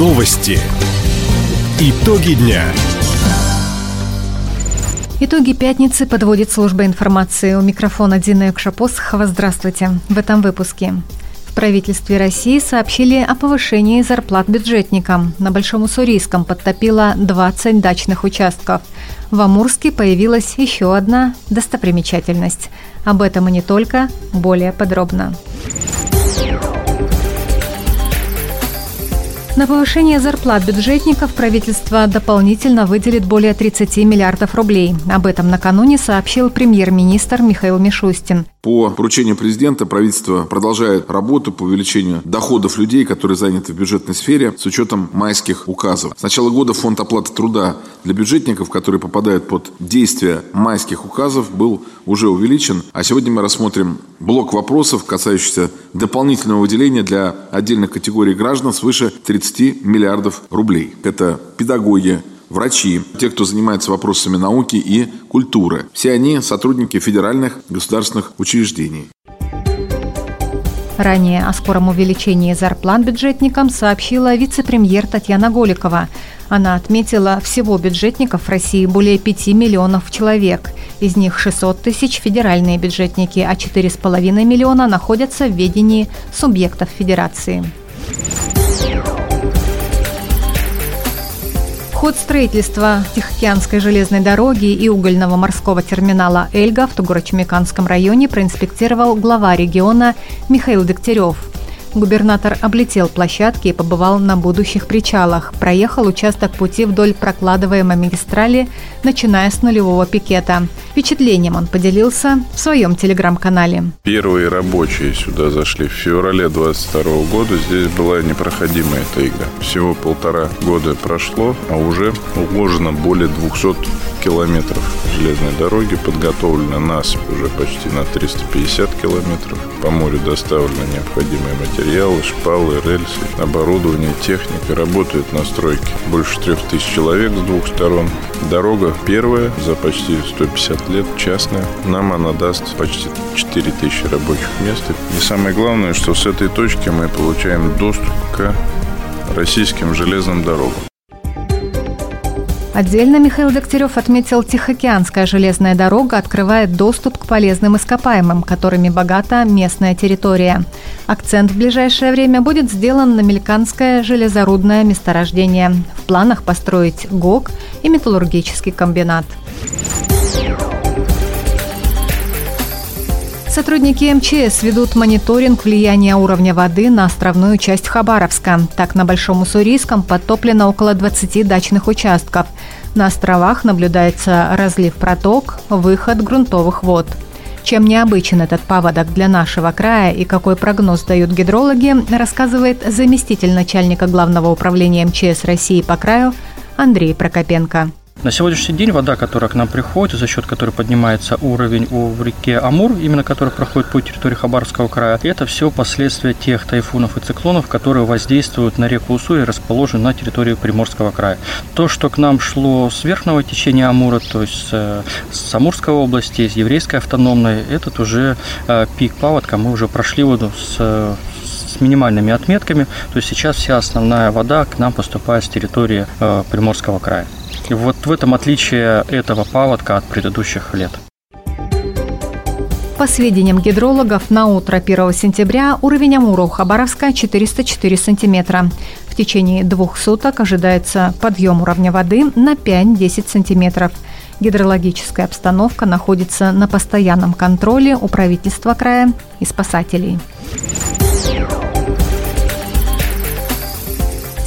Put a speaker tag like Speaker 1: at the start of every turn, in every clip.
Speaker 1: Новости. Итоги дня.
Speaker 2: Итоги пятницы подводит служба информации. У микрофона Дина Экшапосхова. Здравствуйте. В этом выпуске. В правительстве России сообщили о повышении зарплат бюджетникам. На Большом Уссурийском подтопило 20 дачных участков. В Амурске появилась еще одна достопримечательность. Об этом и не только, более подробно. На повышение зарплат бюджетников правительство дополнительно выделит более 30 миллиардов рублей. Об этом накануне сообщил премьер-министр Михаил Мишустин.
Speaker 3: По поручению президента правительство продолжает работу по увеличению доходов людей, которые заняты в бюджетной сфере, с учетом майских указов. С начала года фонд оплаты труда для бюджетников, которые попадают под действие майских указов, был уже увеличен. А сегодня мы рассмотрим блок вопросов, касающихся дополнительного выделения для отдельных категорий граждан свыше 30 миллиардов рублей. Это педагоги, врачи, те, кто занимается вопросами науки и культуры. Все они сотрудники федеральных государственных учреждений.
Speaker 2: Ранее о скором увеличении зарплат бюджетникам сообщила вице-премьер Татьяна Голикова. Она отметила, всего бюджетников в России более 5 миллионов человек. Из них 600 тысяч – федеральные бюджетники, а 4,5 миллиона находятся в ведении субъектов федерации. Ход строительства Тихоокеанской железной дороги и угольного морского терминала «Эльга» в Тугурочмеканском районе проинспектировал глава региона Михаил Дегтярев. Губернатор облетел площадки и побывал на будущих причалах. Проехал участок пути вдоль прокладываемой магистрали, начиная с нулевого пикета. Впечатлением он поделился в своем телеграм-канале.
Speaker 4: Первые рабочие сюда зашли в феврале 22 года. Здесь была непроходимая тайга. Всего полтора года прошло, а уже уложено более 200 километров железной дороги. Подготовлено насыпь уже почти на 350 километров. По морю доставлены необходимые материалы, шпалы, рельсы, оборудование, техника. Работают на стройке больше трех тысяч человек с двух сторон. Дорога первая за почти 150 лет, частная. Нам она даст почти 4 тысячи рабочих мест. И самое главное, что с этой точки мы получаем доступ к российским железным дорогам.
Speaker 2: Отдельно Михаил Дегтярев отметил, Тихоокеанская железная дорога открывает доступ к полезным ископаемым, которыми богата местная территория. Акцент в ближайшее время будет сделан на Мельканское железорудное месторождение. В планах построить ГОК и металлургический комбинат. Сотрудники МЧС ведут мониторинг влияния уровня воды на островную часть Хабаровска. Так, на Большом Уссурийском подтоплено около 20 дачных участков. На островах наблюдается разлив проток, выход грунтовых вод. Чем необычен этот паводок для нашего края и какой прогноз дают гидрологи, рассказывает заместитель начальника Главного управления МЧС России по краю Андрей Прокопенко.
Speaker 5: На сегодняшний день вода, которая к нам приходит, за счет которой поднимается уровень в реке Амур, именно который проходит по территории Хабаровского края, это все последствия тех тайфунов и циклонов, которые воздействуют на реку Уссури, расположенную на территории Приморского края. То, что к нам шло с верхнего течения Амура, то есть с, с Амурской области, из еврейской автономной, этот уже э, пик паводка, мы уже прошли воду с с минимальными отметками. То есть сейчас вся основная вода к нам поступает с территории э, Приморского края. Вот в этом отличие этого паводка от предыдущих лет.
Speaker 2: По сведениям гидрологов, на утро 1 сентября уровень Амура у Хабаровска 404 сантиметра. В течение двух суток ожидается подъем уровня воды на 5-10 сантиметров. Гидрологическая обстановка находится на постоянном контроле у правительства края и спасателей.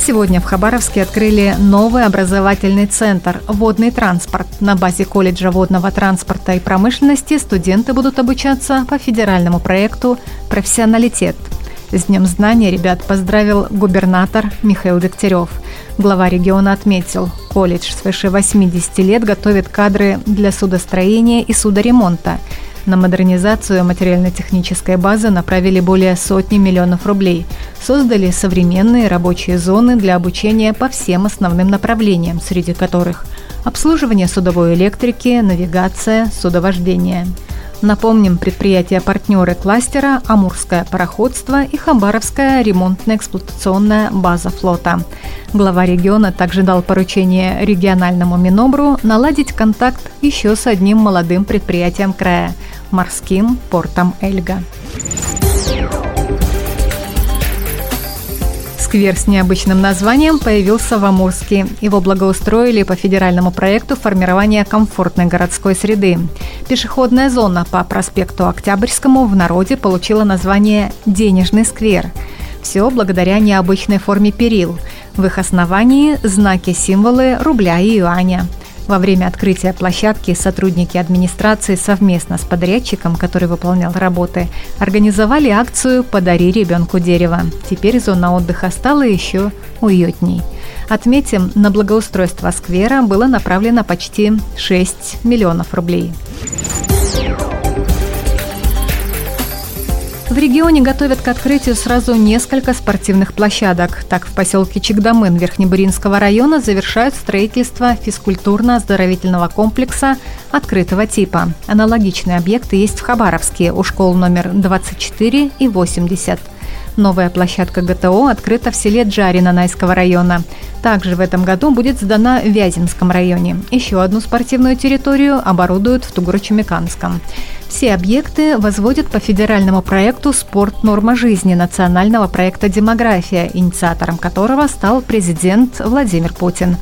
Speaker 2: Сегодня в Хабаровске открыли новый образовательный центр «Водный транспорт». На базе колледжа водного транспорта и промышленности студенты будут обучаться по федеральному проекту «Профессионалитет». С Днем знания ребят поздравил губернатор Михаил Дегтярев. Глава региона отметил, колледж свыше 80 лет готовит кадры для судостроения и судоремонта – на модернизацию материально-технической базы направили более сотни миллионов рублей. Создали современные рабочие зоны для обучения по всем основным направлениям, среди которых обслуживание судовой электрики, навигация, судовождение. Напомним, предприятия-партнеры кластера «Амурское пароходство» и «Хабаровская ремонтно-эксплуатационная база флота». Глава региона также дал поручение региональному Минобру наладить контакт еще с одним молодым предприятием края – морским портом Эльга. Сквер с необычным названием появился в Амурске. Его благоустроили по федеральному проекту формирования комфортной городской среды. Пешеходная зона по проспекту Октябрьскому в народе получила название «Денежный сквер». Все благодаря необычной форме перил. В их основании знаки-символы рубля и юаня – во время открытия площадки сотрудники администрации совместно с подрядчиком, который выполнял работы, организовали акцию «Подари ребенку дерево». Теперь зона отдыха стала еще уютней. Отметим, на благоустройство сквера было направлено почти 6 миллионов рублей. В регионе готовят к открытию сразу несколько спортивных площадок. Так, в поселке Чигдамын Верхнебуринского района завершают строительство физкультурно-оздоровительного комплекса открытого типа. Аналогичные объекты есть в Хабаровске у школ номер 24 и 80. Новая площадка ГТО открыта в селе Джарино Найского района. Также в этом году будет сдана в Вяземском районе. Еще одну спортивную территорию оборудуют в Тугурочемиканском. Все объекты возводят по федеральному проекту «Спорт. Норма жизни» национального проекта «Демография», инициатором которого стал президент Владимир Путин.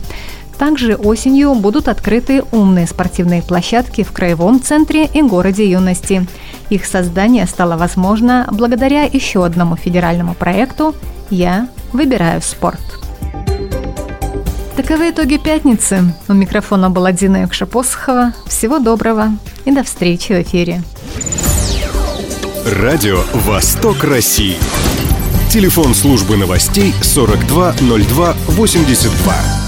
Speaker 2: Также осенью будут открыты умные спортивные площадки в Краевом центре и городе юности. Их создание стало возможно благодаря еще одному федеральному проекту «Я выбираю спорт». Таковы итоги пятницы. У микрофона была Дина Юкша-Посохова. Всего доброго и до встречи в эфире.
Speaker 1: Радио «Восток России». Телефон службы новостей 420282.